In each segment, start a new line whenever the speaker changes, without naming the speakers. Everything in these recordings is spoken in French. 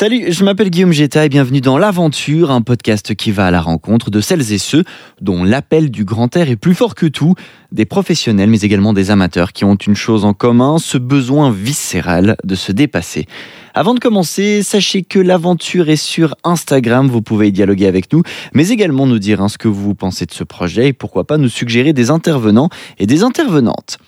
Salut, je m'appelle Guillaume Geta et bienvenue dans L'Aventure, un podcast qui va à la rencontre de celles et ceux dont l'appel du grand air est plus fort que tout, des professionnels mais également des amateurs qui ont une chose en commun, ce besoin viscéral de se dépasser. Avant de commencer, sachez que l'aventure est sur Instagram, vous pouvez y dialoguer avec nous, mais également nous dire hein, ce que vous pensez de ce projet et pourquoi pas nous suggérer des intervenants et des intervenantes.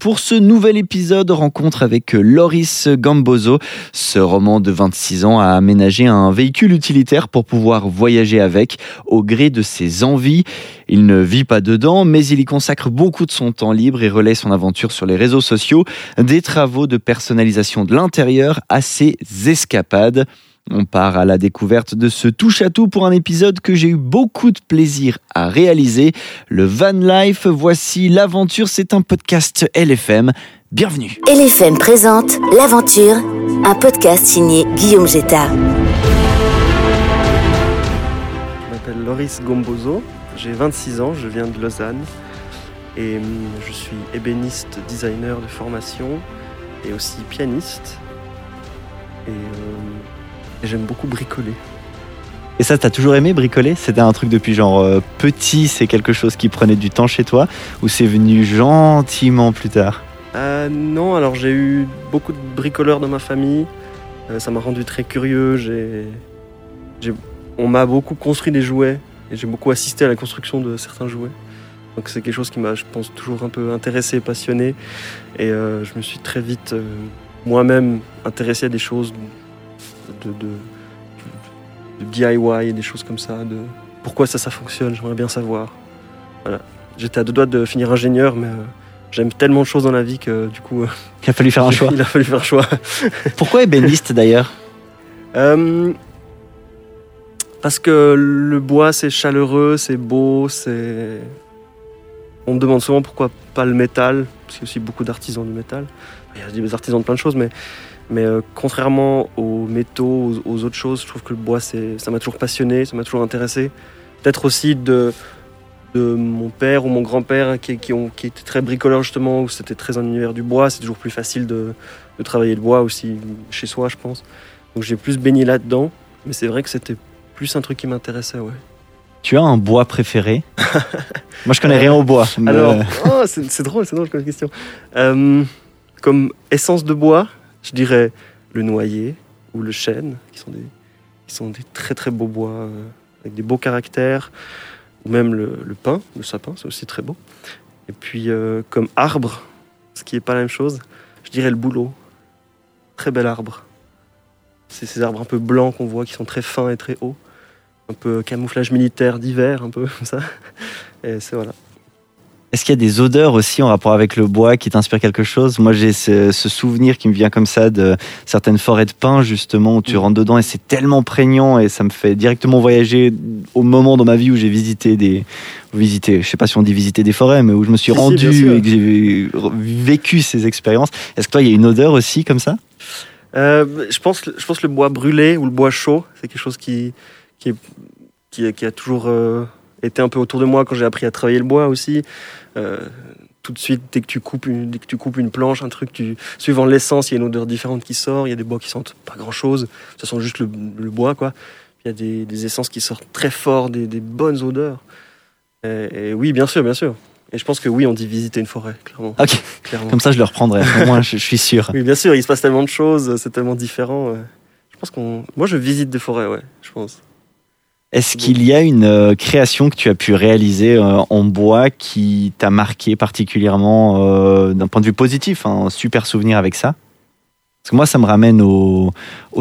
Pour ce nouvel épisode, rencontre avec Loris Gambozo. Ce roman de 26 ans a aménagé un véhicule utilitaire pour pouvoir voyager avec au gré de ses envies. Il ne vit pas dedans, mais il y consacre beaucoup de son temps libre et relaie son aventure sur les réseaux sociaux, des travaux de personnalisation de l'intérieur à ses escapades. On part à la découverte de ce touche-à-tout pour un épisode que j'ai eu beaucoup de plaisir à réaliser. Le Van Life, voici l'aventure, c'est un podcast LFM. Bienvenue.
LFM présente L'aventure, un podcast signé Guillaume Jetta.
Je m'appelle Loris Gombozo, j'ai 26 ans, je viens de Lausanne et hum, je suis ébéniste designer de formation et aussi pianiste. Et euh, et j'aime beaucoup bricoler.
Et ça, t'as toujours aimé bricoler? C'était un truc depuis genre euh, petit, c'est quelque chose qui prenait du temps chez toi? Ou c'est venu gentiment plus tard?
Euh, Non, alors j'ai eu beaucoup de bricoleurs dans ma famille. Euh, ça m'a rendu très curieux. J'ai, on m'a beaucoup construit des jouets et j'ai beaucoup assisté à la construction de certains jouets. Donc c'est quelque chose qui m'a, je pense, toujours un peu intéressé, passionné. Et je me suis très vite moi-même intéressé à des choses de, de, DIY et des choses comme ça. De pourquoi ça, ça fonctionne, j'aimerais bien savoir. Voilà. J'étais à deux doigts de finir ingénieur, mais euh, j'aime tellement de choses dans la vie que du coup. Euh,
il a fallu faire un choix.
Il a fallu faire un choix.
Pourquoi ébéniste d'ailleurs?
Euh, Parce que le bois c'est chaleureux, c'est beau, c'est. On me demande souvent pourquoi pas le métal, parce qu'il y a aussi beaucoup d'artisans du métal. Il y a des artisans de plein de choses, mais mais euh, contrairement aux métaux, aux, autres choses, je trouve que le bois, ça m'a toujours passionné, ça m'a toujours intéressé. Peut-être aussi de, de mon père ou mon grand-père qui, qui, ont, qui était très bricoleur justement, où c'était très un univers du bois, c'est toujours plus facile de, de, travailler le bois aussi chez soi, je pense. Donc j'ai plus baigné là-dedans, mais c'est vrai que c'était plus un truc qui m'intéressait, ouais.
Tu as un bois préféré? Moi, je connais rien au bois.
Alors, oh, c'est drôle, c'est drôle comme question. Euh, comme essence de bois, je dirais le noyer ou le chêne, qui sont des, très très beaux bois euh, avec des beaux caractères, ou même le, le pin, le sapin, c'est aussi très beau. Et puis euh, comme arbre, ce qui n'est pas la même chose, je dirais le bouleau. Très bel arbre. C'est ces arbres un peu blancs qu'on voit qui sont très fins et très hauts. Un peu camouflage militaire d'hiver, un peu comme ça. Et c'est voilà.
Est-ce qu'il y a des odeurs aussi en rapport avec le bois qui t'inspirent quelque chose? Moi, j'ai ce, souvenir qui me vient comme ça de certaines forêts de pins, justement, où tu mm. rentres dedans et c'est tellement prégnant et ça me fait directement voyager au moment dans ma vie où j'ai visité des. Visité, je sais pas si on dit visiter des forêts, mais où je me suis rendu et que j'ai vécu ces expériences. Est-ce que toi, il y a une odeur aussi comme ça?
Euh, je, pense, je pense le bois brûlé ou le bois chaud, c'est quelque chose qui, qui, qui, a toujours. Euh, été un peu autour de moi quand j'ai appris à travailler le bois aussi. Euh, tout de suite, dès que tu coupes une, dès que tu coupes une planche, un truc, tu, suivant l'essence, il y a une odeur différente qui sort. Il y a des bois qui sentent pas grand chose, ça sent juste le, bois, quoi. Il y a des, des, essences qui sortent très fort, des, des bonnes odeurs. Et, oui, bien sûr, bien sûr. Et je pense que oui, on dit visiter une forêt, clairement.
Ok. Clairement. Comme ça, je le reprendrai. Moi, je, suis sûr.
Oui, bien sûr. Il se passe tellement de choses, c'est tellement différent. Je pense qu'on. Moi, je visite des forêts, ouais. Je pense.
Est-ce qu'il y a une euh, création que tu as pu réaliser euh, en bois qui t'a marqué particulièrement euh, d'un point de vue positif Un super souvenir avec ça? Parce que moi, ça me ramène aux,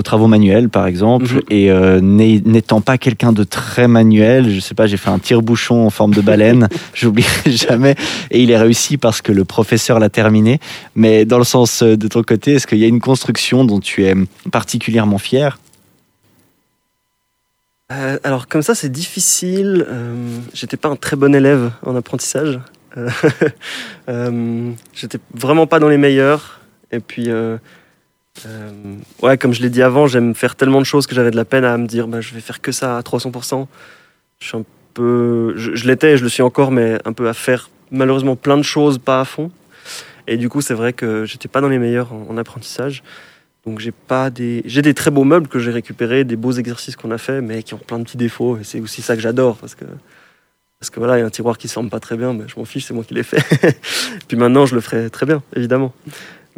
travaux manuels, par exemple. Mhm. Et n'étant pas quelqu'un de très manuel, je sais pas, j'ai fait un tire-bouchon en forme de baleine, j'oublierai jamais. Et il est réussi parce que le professeur l'a terminé. Mais dans le sens de ton côté, est-ce qu'il y a une construction dont tu es particulièrement fier?
Euh, alors comme ça c'est difficile. Euh, j'étais pas un très bon élève en apprentissage. Euh, j'étais vraiment pas dans les meilleurs. Et puis ouais, comme je l'ai dit avant, j'aime faire tellement de choses que j'avais de la peine à me dire bah, je vais faire que ça à 300%. Je suis un peu, je, l'étais, je le suis encore, mais un peu à faire malheureusement plein de choses pas à fond. Et du coup c'est vrai que j'étais pas dans les meilleurs en, apprentissage. Donc j'ai pas des j'ai des très beaux meubles que j'ai récupérés, des beaux exercices qu'on a fait, mais qui ont plein de petits défauts. Et c'est aussi ça que j'adore parce que parce que voilà, il y a un tiroir qui se pas très bien, mais je m'en fiche, c'est moi qui l'ai fait. Puis maintenant, je le ferai très bien, évidemment.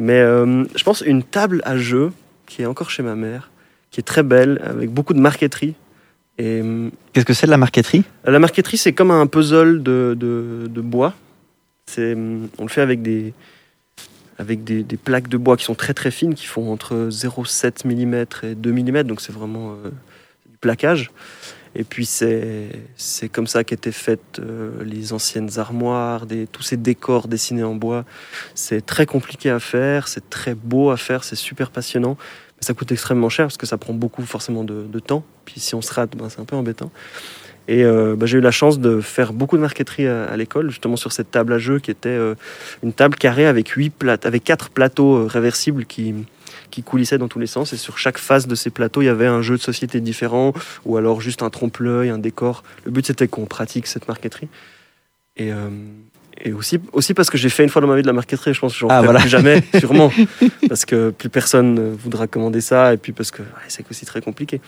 Mais euh, je pense une table à jeu qui est encore chez ma mère, qui est très belle, avec beaucoup de marqueterie. Et euh,
Qu'est-ce que c'est de la marqueterie?
La marqueterie, c'est comme un puzzle de, de, de bois. C'est, on le fait avec des, avec des, plaques de bois qui sont très très fines, qui font entre 0,7 mm et 2 mm, donc c'est vraiment euh, du plaquage. Et puis c'est, comme ça qu'étaient faites euh, les anciennes armoires, tous ces décors dessinés en bois. C'est très compliqué à faire, c'est très beau à faire, c'est super passionnant. Mais ça coûte extrêmement cher parce que ça prend beaucoup forcément de, de temps. Puis si on se rate, ben, c'est un peu embêtant. Et euh, bah, j'ai eu la chance de faire beaucoup de marqueterie à, à l'école, justement sur cette table à jeu qui était euh, une table carrée avec huit plate avec quatre plateaux euh, réversibles qui, qui coulissaient dans tous les sens. Et sur chaque face de ces plateaux, il y avait un jeu de société différent, ou alors juste un trompe-l'œil, un décor. Le but c'était qu'on pratique cette marqueterie. Et, et aussi, aussi parce que j'ai fait une fois dans ma vie de la marqueterie, je pense que j'en
Ah,
ferai
voilà.
plus jamais, sûrement. parce que plus personne ne voudra commander ça, et puis parce que ouais, c'est aussi très compliqué.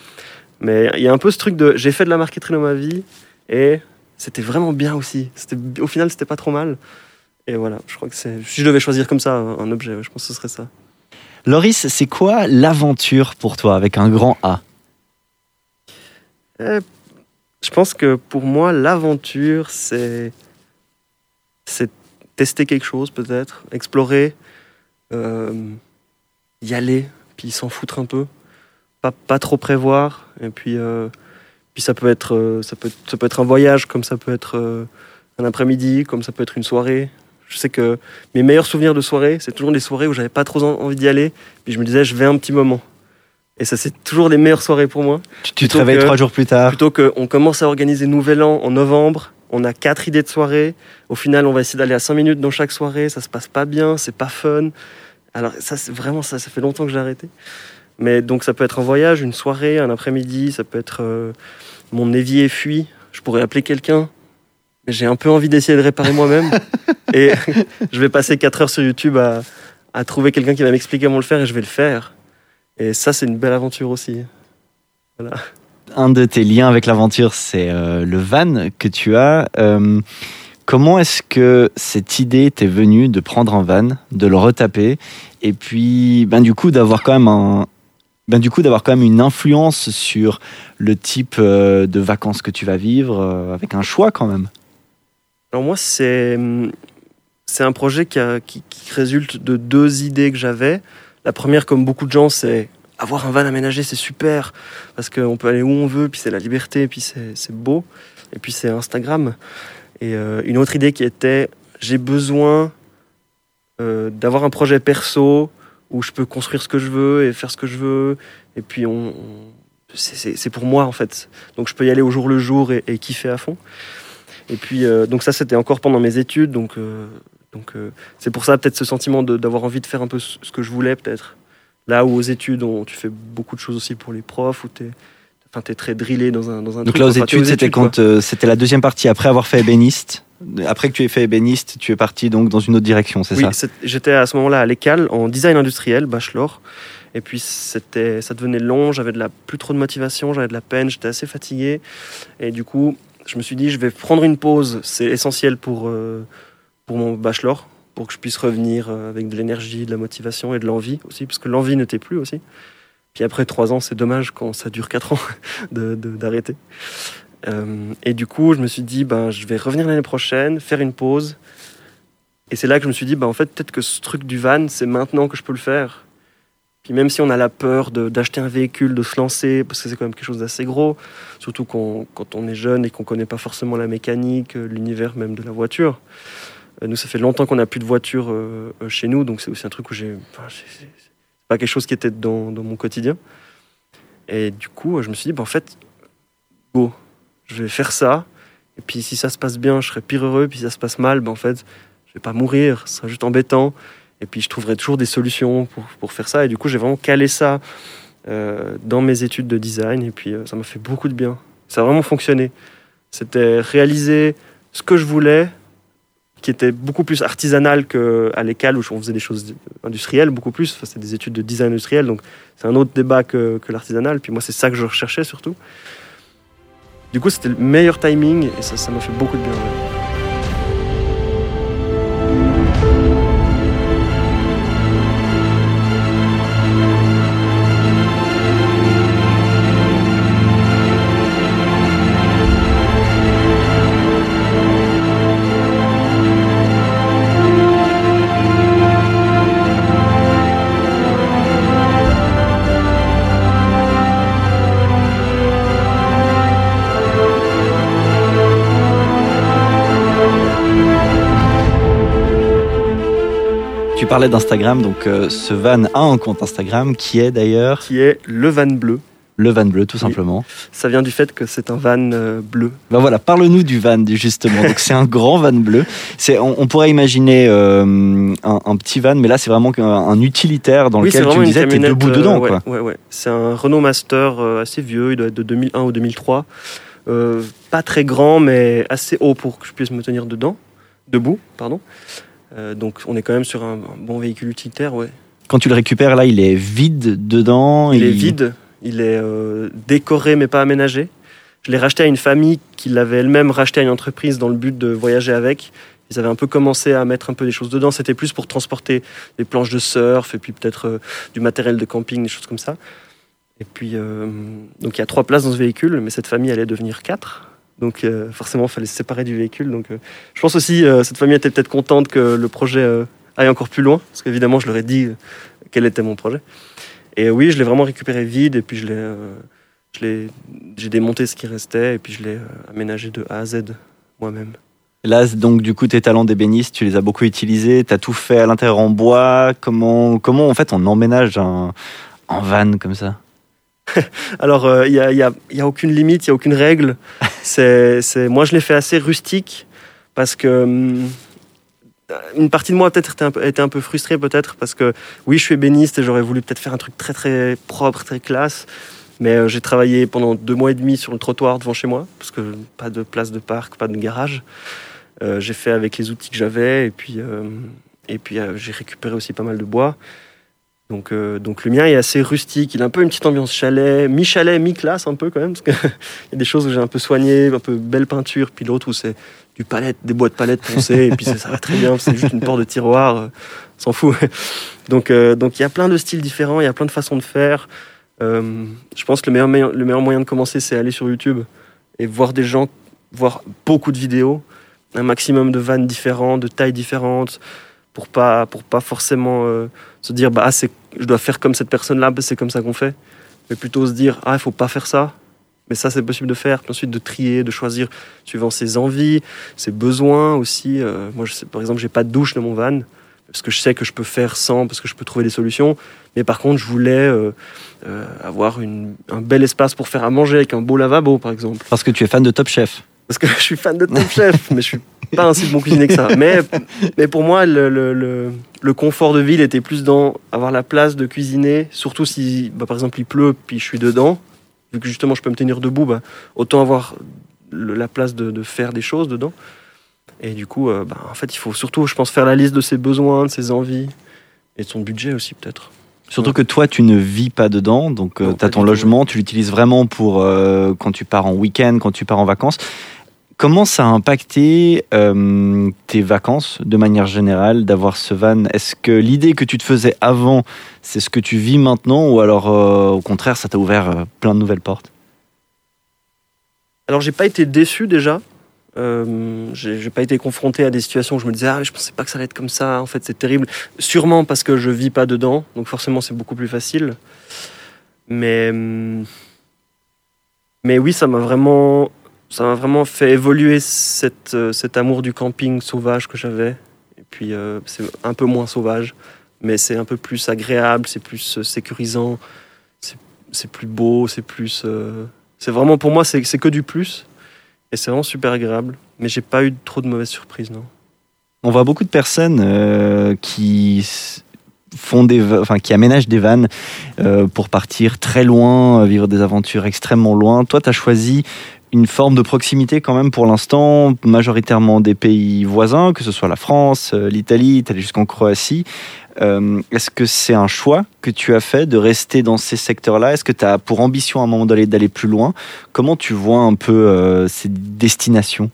Mais il y a un peu ce truc de j'ai fait de la marqueterie dans ma vie et c'était vraiment bien aussi. C'était au final c'était pas trop mal. Et voilà, je crois que c'est si je devais choisir comme ça un, objet, je pense que ce serait ça.
Loris, c'est quoi l'aventure pour toi avec un grand A?
Eh, je pense que pour moi l'aventure c'est c'est tester quelque chose peut-être, explorer, euh, y aller, puis s'en foutre un peu, pas, pas trop prévoir, et puis euh, puis ça peut être euh, ça peut ça peut être un voyage comme ça peut être euh, un après-midi, comme ça peut être une soirée. Je sais que mes meilleurs souvenirs de soirée, c'est toujours des soirées où j'avais pas trop en- envie d'y aller, puis je me disais je vais un petit moment. Et ça c'est toujours les meilleures soirées pour moi.
Tu, tu te réveilles trois jours plus tard
Plutôt qu'on commence à organiser Nouvel An en novembre, on a quatre idées de soirée. Au final, on va essayer d'aller à 5 minutes dans chaque soirée. Ça se passe pas bien, c'est pas fun. Alors, ça, c'est vraiment ça. Ça fait longtemps que j'ai arrêté. Mais donc, ça peut être un voyage, une soirée, un après-midi. Ça peut être euh, mon évier fui. Je pourrais appeler quelqu'un. Mais j'ai un peu envie d'essayer de réparer moi-même. et je vais passer 4 heures sur YouTube à, à trouver quelqu'un qui va m'expliquer comment le faire et je vais le faire. Et ça, c'est une belle aventure aussi.
un de tes liens avec l'aventure, c'est euh, le van que tu as. Euh, comment est-ce que cette idée t'est venue de prendre un van, de le retaper, et puis ben, du coup d'avoir quand même un, ben, du coup d'avoir quand même une influence sur le type euh, de vacances que tu vas vivre, euh, avec un choix quand même.
Alors moi, c'est c'est un projet qui, qui- résulte de deux idées que j'avais. La première, comme beaucoup de gens, c'est avoir un van aménagé, c'est super parce qu'on peut aller où on veut, puis c'est la liberté, puis c'est c'est beau, et puis c'est Instagram. Et euh, une autre idée qui était, j'ai besoin d'avoir un projet perso où je peux construire ce que je veux et faire ce que je veux, et puis on, on- c'est- pour moi en fait. Donc je peux y aller au jour le jour et, et kiffer à fond. Et puis, euh, donc ça, c'était encore pendant mes études. Donc, euh, donc euh, c'est pour ça, peut-être, ce sentiment d'avoir envie de faire un peu ce que je voulais, peut-être. Là où aux études, on, tu fais beaucoup de choses aussi pour les profs, où tu es, enfin, es très drillé dans un, dans un
Donc
truc.
là aux études, c'était quand euh, c'était la deuxième partie après avoir fait ébéniste. Après que tu aies fait ébéniste, tu es parti donc dans une autre direction, c'est
Oui,
ça?
c'est- j'étais à ce moment-là à l'école en design industriel, bachelor. Et puis c'était, ça devenait long, j'avais de la, plus trop de motivation, j'avais de la peine, j'étais assez fatigué. Et du coup, je me suis dit, je vais prendre une pause. C'est essentiel pour, euh, pour mon bachelor, pour que je puisse revenir euh, avec de l'énergie, de la motivation et de l'envie aussi, parce que l'envie n'était plus aussi. Puis après trois ans, c'est dommage quand ça dure quatre ans d'arrêter. Euh, et du coup, je me suis dit, ben, je vais revenir l'année prochaine, faire une pause. Et c'est là que je me suis dit, bah, en fait, peut-être que ce truc du van, c'est maintenant que je peux le faire. Puis même si on a la peur d'acheter un véhicule, de se lancer, parce que c'est quand même quelque chose d'assez gros, surtout qu'on- quand on est jeune et qu'on connaît pas forcément la mécanique, euh, l'univers même de la voiture. Euh, Nous, ça fait longtemps qu'on n'a plus de voiture chez nous, donc c'est aussi un truc où j'ai. enfin, pas quelque chose qui était dans, dans mon quotidien. Et du coup, je me suis dit, bah, en fait, go, je vais faire ça. Et puis si ça se passe bien, je serai pire heureux. Puis si ça se passe mal, bah, en fait, je vais pas mourir, ce sera juste embêtant. Et puis je trouverai toujours des solutions pour, pour faire ça. Et du coup, j'ai vraiment calé ça euh, dans mes études de design. Et puis euh, ça m'a fait beaucoup de bien. Ça a vraiment fonctionné. C'était réaliser ce que je voulais, qui était beaucoup plus artisanal qu'à l'école où on faisait des choses industrielles, beaucoup plus. Enfin, c'est des études de design industriel, donc c'est un autre débat que, que l'artisanal. Puis moi, c'est ça que je recherchais surtout. Du coup, c'était le meilleur timing et ça, ça m'a fait beaucoup de bien.
Parlais d'Instagram, donc euh, ce van a un compte Instagram qui est d'ailleurs
Qui est le van bleu.
le van bleu, tout
Oui.
simplement.
Ça vient du fait que c'est un van euh, bleu.
Ben voilà, parle-nous du van, justement. Donc c'est un grand van bleu. C'est, on, on pourrait imaginer euh, un, un petit van, mais là c'est vraiment un, un utilitaire dans
oui,
lequel tu me disais t'es debout dedans.
ouais,
quoi.
ouais, ouais. C'est un Renault Master assez vieux, il doit être de 2001 ou 2003. Euh, pas très grand, mais assez haut pour que je puisse me tenir dedans, debout, pardon. Euh, donc on est quand même sur un, un bon véhicule utilitaire, ouais.
Quand tu le récupères, là il est vide dedans.
Il est vide, il est euh, décoré mais pas aménagé. Je l'ai racheté à une famille qui l'avait elle-même racheté à une entreprise dans le but de voyager avec. Ils avaient un peu commencé à mettre un peu des choses dedans. C'était plus pour transporter des planches de surf et puis peut-être euh, du matériel de camping, des choses comme ça. Et puis, donc il y a trois places dans ce véhicule, mais cette famille allait devenir quatre. Donc euh, forcément, il fallait se séparer du véhicule. Donc euh, je pense aussi, euh, cette famille était peut-être contente que le projet euh, aille encore plus loin, parce qu'évidemment, je leur ai dit quel était mon projet. Et oui, je l'ai vraiment récupéré vide, et puis je l'ai, j'ai démonté ce qui restait, et puis je l'ai aménagé de A à Z moi-même.
Là, donc, du coup, tes talents d'ébéniste, tu les as beaucoup utilisés. Tu as tout fait à l'intérieur en bois. Comment, comment en fait, on emménage un, un van comme ça?
Alors, euh, il n'y a, y a- a aucune limite, il n'y a aucune règle. C'est, moi, je l'ai fait assez rustique parce que hum, une partie de moi peut-être était un peu, était un peu frustrée peut-être parce que oui, je suis ébéniste et j'aurais voulu peut-être faire un truc très très propre, très classe. Mais euh, j'ai travaillé pendant deux mois et demi sur le trottoir devant chez moi parce que pas de place de parc, pas de garage. Euh, j'ai fait avec les outils que j'avais et puis et puis j'ai récupéré aussi pas mal de bois. Donc, euh, donc le mien est assez rustique, il a un peu une petite ambiance chalet, mi-chalet, mi-classe un peu quand même, parce qu'il y a des choses où j'ai un peu soigné, un peu belle peinture, puis l'autre où c'est du palette, des bois de palette poncées, et puis ça, va très bien, c'est juste une porte de tiroir, euh, s'en fout. Donc euh, donc il y a plein de styles différents, il y a plein de façons de faire. Euh, je pense que le meilleur, meilleur- le meilleur moyen de commencer, c'est aller sur YouTube et voir des gens, voir beaucoup de vidéos, un maximum de vannes différentes, de tailles différentes, pour pas, pour pas forcément euh, se dire bah ah, je dois faire comme cette personne là c'est comme ça qu'on fait. Mais plutôt se dire ah il faut pas faire ça. Mais ça c'est possible de faire. Puis ensuite de trier de choisir suivant ses envies ses besoins aussi. Euh, moi je par exemple j'ai pas de douche dans mon van parce que je sais que je peux faire sans parce que je peux trouver des solutions. Mais par contre je voulais euh, euh, avoir une, un bel espace pour faire à manger avec un beau lavabo par exemple.
Parce que tu es fan de Top Chef.
Parce que je suis fan de Top Chef, mais je suis pas un si bon cuisinier que ça. Mais, mais pour moi, le, le- le- le confort de ville était plus dans avoir la place de cuisiner, surtout si, bah, par exemple, il pleut, puis je suis dedans. Vu que justement, je peux me tenir debout, bah, autant avoir la place de, de faire des choses dedans. Et du coup, euh, bah, en fait, il faut surtout, je pense, faire la liste de ses besoins, de ses envies, et de son budget aussi, peut-être.
Surtout que toi, tu ne vis pas dedans, donc
Non,
tu as ton logement, tu l'utilises vraiment pour euh, quand tu pars en week-end, quand tu pars en vacances. Comment ça a impacté euh, tes vacances de manière générale d'avoir ce van? Est-ce que l'idée que tu te faisais avant, c'est ce que tu vis maintenant ou alors euh, au contraire, ça t'a ouvert euh, plein de nouvelles portes?
Alors j'ai pas été déçu déjà. Euh, j'ai pas été confronté à des situations où je me disais ah je pensais pas que ça allait être comme ça. En fait c'est terrible. Sûrement parce que je vis pas dedans, donc forcément c'est beaucoup plus facile. Mais mais oui ça m'a vraiment ça m'a vraiment fait évoluer cette, euh, cet amour du camping sauvage que j'avais. Et puis euh, c'est un peu moins sauvage, mais c'est un peu plus agréable, c'est plus euh, sécurisant, c'est- plus beau, c'est plus c'est vraiment pour moi, c'est que du plus. Et c'est vraiment super agréable. Mais j'ai pas eu trop de mauvaises surprises, non.
On voit beaucoup de personnes qui font des, enfin qui aménagent des vannes pour partir très loin, vivre des aventures extrêmement loin. Toi, tu as choisi une forme de proximité quand même pour l'instant, majoritairement des pays voisins, que ce soit la France, euh, l'Italie, tu allé jusqu'en Croatie. Euh, Est-ce que c'est un choix que tu as fait de rester dans ces secteurs-là? Est-ce que tu as pour ambition à un moment d'aller plus loin? Comment tu vois un peu euh, ces destinations?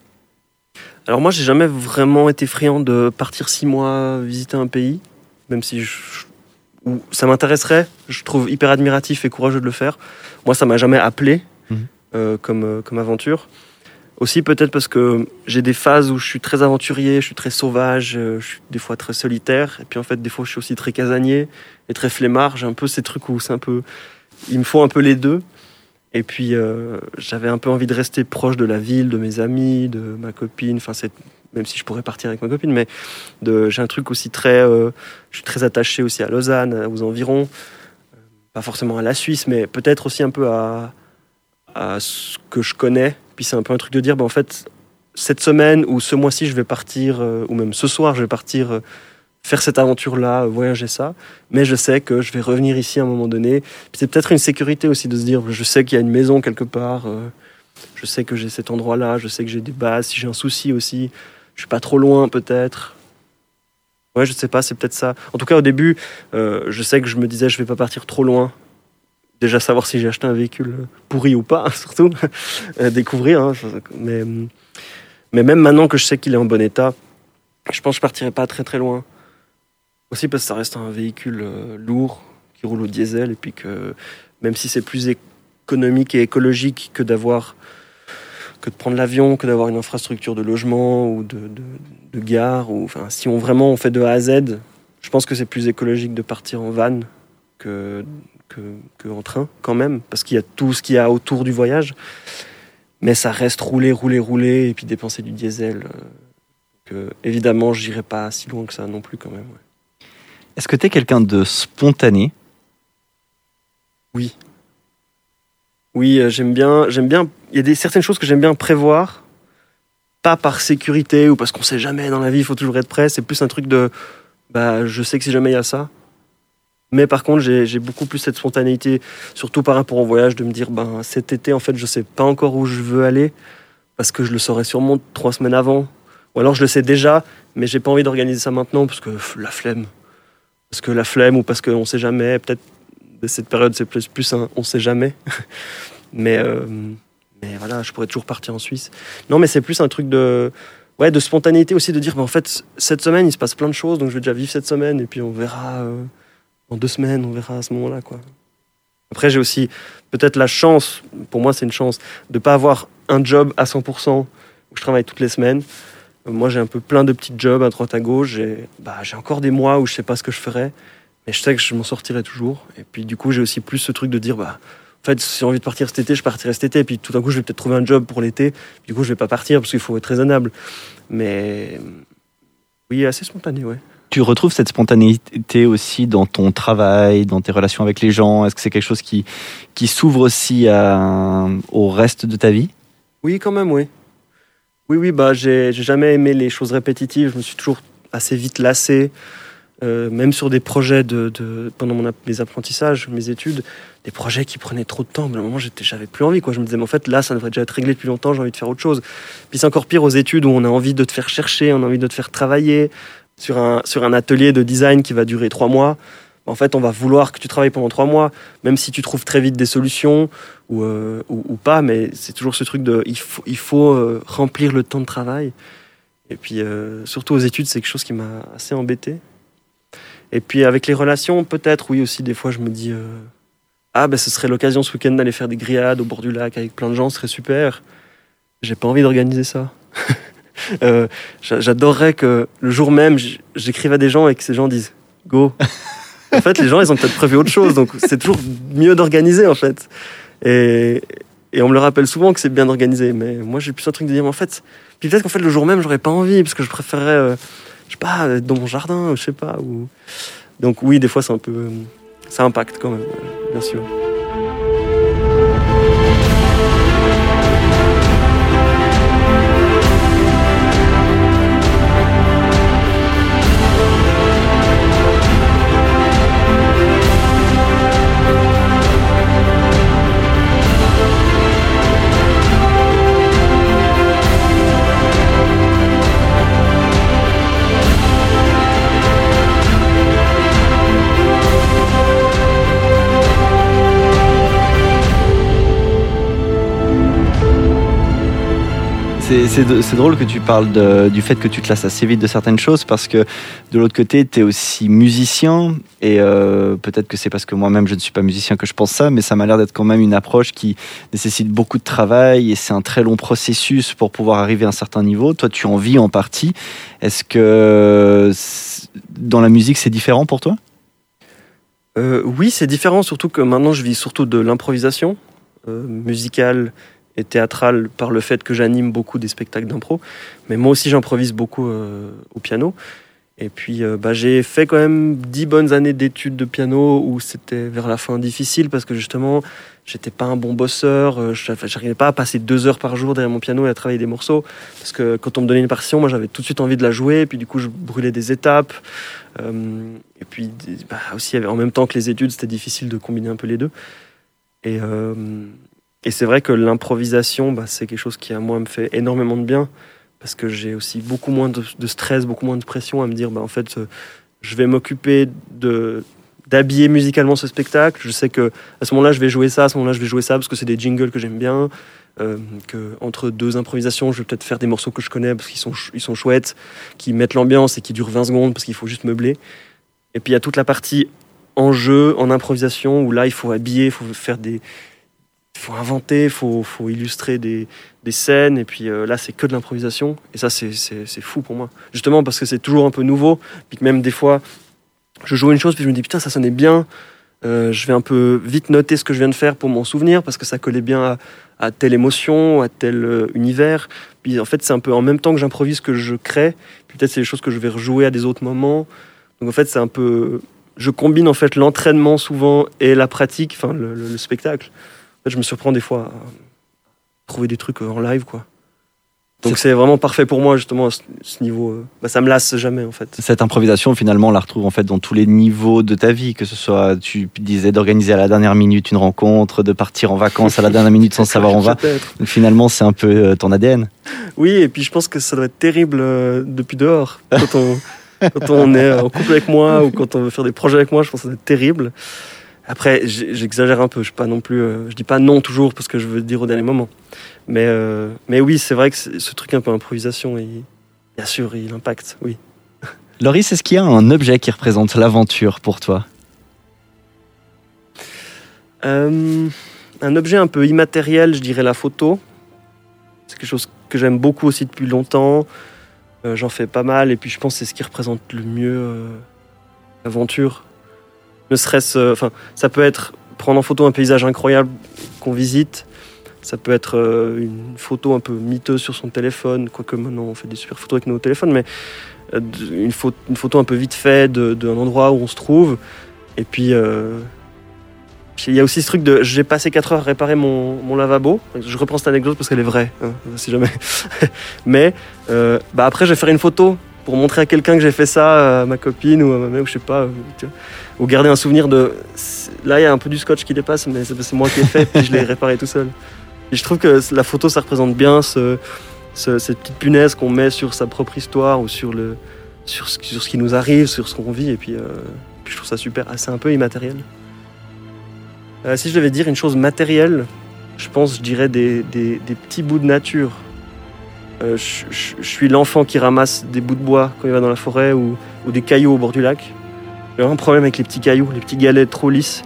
Alors moi, j'ai jamais vraiment été friand de partir six mois visiter un pays, même si ça m'intéresserait. Je trouve hyper admiratif et courageux de le faire. Moi, ça m'a jamais appelé comme, euh, comme aventure. Aussi peut-être parce que j'ai des phases où je suis très aventurier, je suis très sauvage, euh, je suis des fois très solitaire, et puis en fait des fois je suis aussi très casanier et très flemmard. J'ai un peu ces trucs où c'est un peu, il me faut un peu les deux. Et puis euh, j'avais un peu envie de rester proche de la ville, de mes amis, de ma copine. Enfin c'est même si je pourrais partir avec ma copine, mais de, j'ai un truc aussi très, euh, je suis très attaché aussi à Lausanne, aux environs, Euh, pas forcément à la Suisse, mais peut-être aussi un peu à, à ce que je connais. Puis c'est un peu un truc de dire, ben, en fait, cette semaine ou ce mois-ci, je vais partir, euh, ou même ce soir, je vais partir euh, faire cette aventure-là, euh, voyager ça. Mais je sais que je vais revenir ici à un moment donné. Puis c'est peut-être une sécurité aussi de se dire, je sais qu'il y a une maison quelque part, je sais que j'ai cet endroit-là, je sais que j'ai des bases, si j'ai un souci aussi, je suis pas trop loin peut-être. Ouais, je sais pas, c'est peut-être ça. En tout cas, au début, je sais que je me disais, je vais pas partir trop loin. Déjà savoir si j'ai acheté un véhicule pourri ou pas, surtout. Découvrir. hein. Mais, mais même maintenant que je sais qu'il est en bon état, je pense que je partirai pas très très loin. Aussi parce que ça reste un véhicule euh, lourd qui roule au diesel et puis que même si c'est plus économique et écologique que d'avoir que de prendre l'avion, que d'avoir une infrastructure de logement ou de, de, gare, enfin si on vraiment on fait de A à Z, je pense que c'est plus écologique de partir en van que, que, que en train quand même, parce qu'il y a tout ce qu'il y a autour du voyage. Mais ça reste rouler, rouler, rouler, et puis dépenser du diesel. euh, que, évidemment, j'irai pas si loin que ça non plus quand même. ouais.
Est-ce que tu es quelqu'un de spontané?
Oui. Oui, euh, j'aime bien. J'aime bien. Il y a des certaines choses que j'aime bien prévoir, pas par sécurité ou parce qu'on sait jamais dans la vie, il faut toujours être prêt. C'est plus un truc de, bah, je sais que si jamais il y a ça. Mais par contre, j'ai beaucoup plus cette spontanéité, surtout par rapport au voyage, de me dire, ben cet été, en fait, je sais pas encore où je veux aller parce que je le saurai sûrement trois semaines avant, ou alors je le sais déjà, mais j'ai pas envie d'organiser ça maintenant parce que la flemme, parce que la flemme ou parce qu'on sait jamais. Peut-être cette période, c'est plus, plus un on sait jamais. mais, euh, mais voilà, je pourrais toujours partir en Suisse. Non, mais c'est plus un truc de, ouais, de spontanéité aussi, de dire, bah, en fait, cette semaine, il se passe plein de choses, donc je vais déjà vivre cette semaine, et puis on verra euh, dans deux semaines, on verra à ce moment-là. quoi. Après, j'ai aussi peut-être la chance, pour moi, c'est une chance, de pas avoir un job à 100% où je travaille toutes les semaines. Moi, j'ai un peu plein de petits jobs à droite à gauche. J'ai bah, encore des mois où je sais pas ce que je ferai. Mais je sais que je m'en sortirai toujours. Et puis du coup, j'ai aussi plus ce truc de dire, bah, en fait, si j'ai envie de partir cet été, je partirai cet été. Et puis tout d'un coup, je vais peut-être trouver un job pour l'été. Du coup, je vais pas partir parce qu'il faut être raisonnable. Mais oui, assez spontané, ouais.
Tu retrouves cette spontanéité aussi dans ton travail, dans tes relations avec les gens? Est-ce que c'est quelque chose qui, qui s'ouvre aussi au reste de ta vie?
Oui, quand même, oui. Oui, oui, bah, j'ai jamais aimé les choses répétitives. Je me suis toujours assez vite lassé. Euh, même sur des projets de, pendant mes apprentissages, mes études, des projets qui prenaient trop de temps. Mais à un moment, j'avais plus envie. Quoi. Je me disais, mais en fait, là, ça devrait déjà être réglé depuis longtemps. J'ai envie de faire autre chose. Puis c'est encore pire aux études où on a envie de te faire chercher, on a envie de te faire travailler sur un, sur un atelier de design qui va durer trois mois. En fait, on va vouloir que tu travailles pendant trois mois, même si tu trouves très vite des solutions ou, euh, ou, pas. Mais c'est toujours ce truc de, il faut, il faut euh, remplir le temps de travail. Et puis, euh, surtout aux études, c'est quelque chose qui m'a assez embêté. Et puis, avec les relations, peut-être, oui, aussi, des fois, je me dis, ah, ben, ce serait l'occasion ce week-end d'aller faire des grillades au bord du lac avec plein de gens, ce serait super. J'ai pas envie d'organiser ça. Euh, j'a- J'adorerais que le jour même, j'écrive à des gens et que ces gens disent go. en fait, les gens, ils ont peut-être prévu autre chose, donc c'est toujours mieux d'organiser, en fait. Et, et on me le rappelle souvent que c'est bien d'organiser, mais moi, j'ai plus un truc de dire, mais en fait, puis peut-être qu'en fait, le jour même, j'aurais pas envie, parce que je préférerais, euh, je sais pas, être dans mon jardin, je sais pas. Ou... Donc oui, des fois, c'est un peu, ça impacte quand même, bien sûr.
C'est drôle que tu parles du fait que tu te lasses assez vite de certaines choses parce que de l'autre côté, tu es aussi musicien et euh, peut-être que c'est parce que moi-même je ne suis pas musicien que je pense ça, mais ça m'a l'air d'être quand même une approche qui nécessite beaucoup de travail et c'est un très long processus pour pouvoir arriver à un certain niveau. Toi, tu en vis en partie. Est-ce que dans la musique, c'est différent pour toi?
Euh, oui, c'est différent, surtout que maintenant je vis surtout de l'improvisation euh, musicale et théâtrale par le fait que j'anime beaucoup des spectacles d'impro. Mais moi aussi, j'improvise beaucoup euh, au piano. Et puis, euh, bah, j'ai fait quand même dix bonnes années d'études de piano où c'était vers la fin difficile parce que justement, j'étais pas un bon bosseur. euh, j'arrivais pas à passer deux heures par jour derrière mon piano et à travailler des morceaux. Parce que quand on me donnait une partition, moi j'avais tout de suite envie de la jouer. Et puis du coup, je brûlais des étapes. Et puis bah, aussi, en même temps que les études, c'était difficile de combiner un peu les deux. Et, et c'est vrai que l'improvisation, bah, c'est quelque chose qui, à moi, me fait énormément de bien. Parce que j'ai aussi beaucoup moins de, stress, beaucoup moins de pression à me dire, bah, en fait, euh, je vais m'occuper de d'habiller musicalement ce spectacle. Je sais que à ce moment-là, je vais jouer ça, à ce moment-là, je vais jouer ça parce que c'est des jingles que j'aime bien. Euh, que entre deux improvisations, je vais peut-être faire des morceaux que je connais parce qu'ils sont, ils sont chouettes, qui mettent l'ambiance et qui durent 20 secondes parce qu'il faut juste meubler. Et puis il y a toute la partie en jeu, en improvisation, où là, il faut habiller, il faut faire des. Il faut inventer, il faut, faut illustrer des, des scènes. Et puis euh, là, c'est que de l'improvisation. Et ça, c'est- fou pour moi. Justement parce que c'est toujours un peu nouveau. Puis que même des fois, je joue une chose, puis je me dis, putain, ça sonnait bien. Euh, je vais un peu vite noter ce que je viens de faire pour m'en souvenir parce que ça collait bien à, à telle émotion, à tel euh, univers. Puis en fait, c'est un peu en même temps que j'improvise que je crée. Puis peut-être c'est des choses que je vais rejouer à des autres moments. Donc en fait, c'est un peu. Je combine en fait l'entraînement souvent et la pratique, enfin le- le spectacle. Fait, je me surprends des fois à trouver des trucs euh, en live, quoi. Donc c'est vraiment parfait pour moi justement à ce, niveau. euh, Bah, ça me lasse jamais en fait.
Cette improvisation, finalement, on la retrouve en fait dans tous les niveaux de ta vie, que ce soit, tu disais, d'organiser à la dernière minute une rencontre, de partir en vacances à la dernière minute sans savoir où on va. Finalement, c'est un peu euh, ton ADN.
Oui, et puis je pense que ça doit être terrible euh, depuis dehors. Quand on, quand on est en couple avec moi ou quand on veut faire des projets avec moi, je pense que ça doit être terrible. Après, j'exagère un peu. Je pas non plus. euh, je dis pas non toujours parce que je veux dire au dernier moment. Mais, euh, mais oui, c'est vrai que ce truc un peu improvisation, il, bien sûr, il impacte. Oui.
Loris, est-ce qu'il y a un objet qui représente l'aventure pour toi?
Euh, un objet un peu immatériel, je dirais la photo. C'est quelque chose que j'aime beaucoup aussi depuis longtemps. J'en fais pas mal et puis je pense que c'est ce qui représente le mieux l'aventure. Ne euh, enfin, ça peut être prendre en photo un paysage incroyable qu'on visite. Ça peut être euh, une photo un peu miteuse sur son téléphone, quoique maintenant on fait des super photos avec nos téléphones, mais euh, une, photo, un peu vite fait de- d'un endroit où on se trouve. Et puis, il y a aussi ce truc de j'ai passé 4 heures à réparer mon, lavabo. Je reprends cette anecdote parce qu'elle est vraie, hein, si jamais. Mais euh, bah après, je vais faire une photo pour montrer à quelqu'un que j'ai fait ça, à ma copine ou à ma mère, ou je sais pas. euh. Ou garder un souvenir de. Là, il y a un peu du scotch qui dépasse, mais c'est moi qui ai fait, puis je l'ai réparé tout seul. Et je trouve que la photo, ça représente bien ce, ce- cette petite punaise qu'on met sur sa propre histoire ou sur, le, sur, ce, sur ce qui nous arrive, sur ce qu'on vit. Et puis, euh, puis je trouve ça super. C'est un peu immatériel. Euh, si je devais dire une chose matérielle, je pense, je dirais des, des- des petits bouts de nature. Euh, je, je- je suis l'enfant qui ramasse des bouts de bois quand il va dans la forêt ou, ou des cailloux au bord du lac. J'ai un problème avec les petits cailloux, les petits galets trop lisses.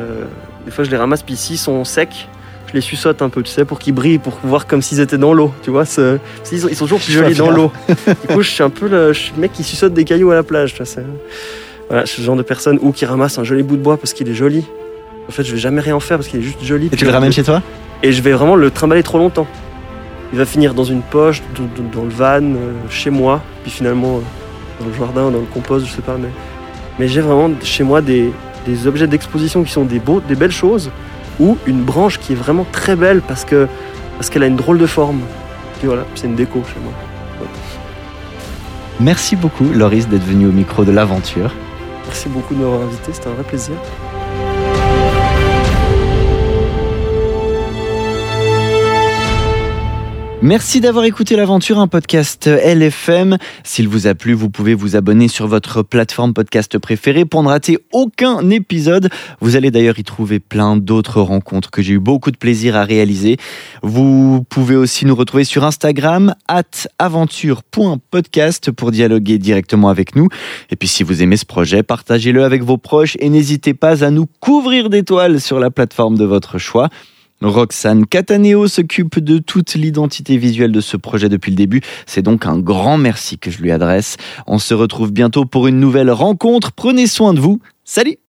Euh, des fois, je les ramasse, puis s'ils sont secs, je les suçote un peu, tu sais, pour qu'ils brillent, pour voir comme s'ils étaient dans l'eau, tu vois. Ils sont, ils sont toujours plus jolis dans l'eau. du coup, je suis un peu le, je suis le mec qui suçote des cailloux à la plage, tu vois. Voilà, je suis le genre de personne ou qui ramasse un joli bout de bois parce qu'il est joli. En fait, je vais jamais rien en faire parce qu'il est juste joli.
Et tu le ramènes chez toi?
Et je vais vraiment le trimballer trop longtemps. Il va finir dans une poche, dans, le van, euh, chez moi, puis finalement euh, dans le jardin, dans le compost, je sais pas. Mais, mais j'ai vraiment chez moi des, des objets d'exposition qui sont des, beaux, des belles choses, ou une branche qui est vraiment très belle parce que parce qu'elle a une drôle de forme. Puis voilà, c'est une déco chez moi.
Merci beaucoup, Loris, d'être venu au micro de l'aventure.
Merci beaucoup de m'avoir invité, c'était un vrai plaisir.
Merci d'avoir écouté l'aventure, un podcast LFM. S'il vous a plu, vous pouvez vous abonner sur votre plateforme podcast préférée pour ne rater aucun épisode. Vous allez d'ailleurs y trouver plein d'autres rencontres que j'ai eu beaucoup de plaisir à réaliser. Vous pouvez aussi nous retrouver sur Instagram, at aventure.podcast pour dialoguer directement avec nous. Et puis si vous aimez ce projet, partagez-le avec vos proches et n'hésitez pas à nous couvrir d'étoiles sur la plateforme de votre choix. Roxane Cataneo s'occupe de toute l'identité visuelle de ce projet depuis le début. C'est donc un grand merci que je lui adresse. On se retrouve bientôt pour une nouvelle rencontre. Prenez soin de vous. Salut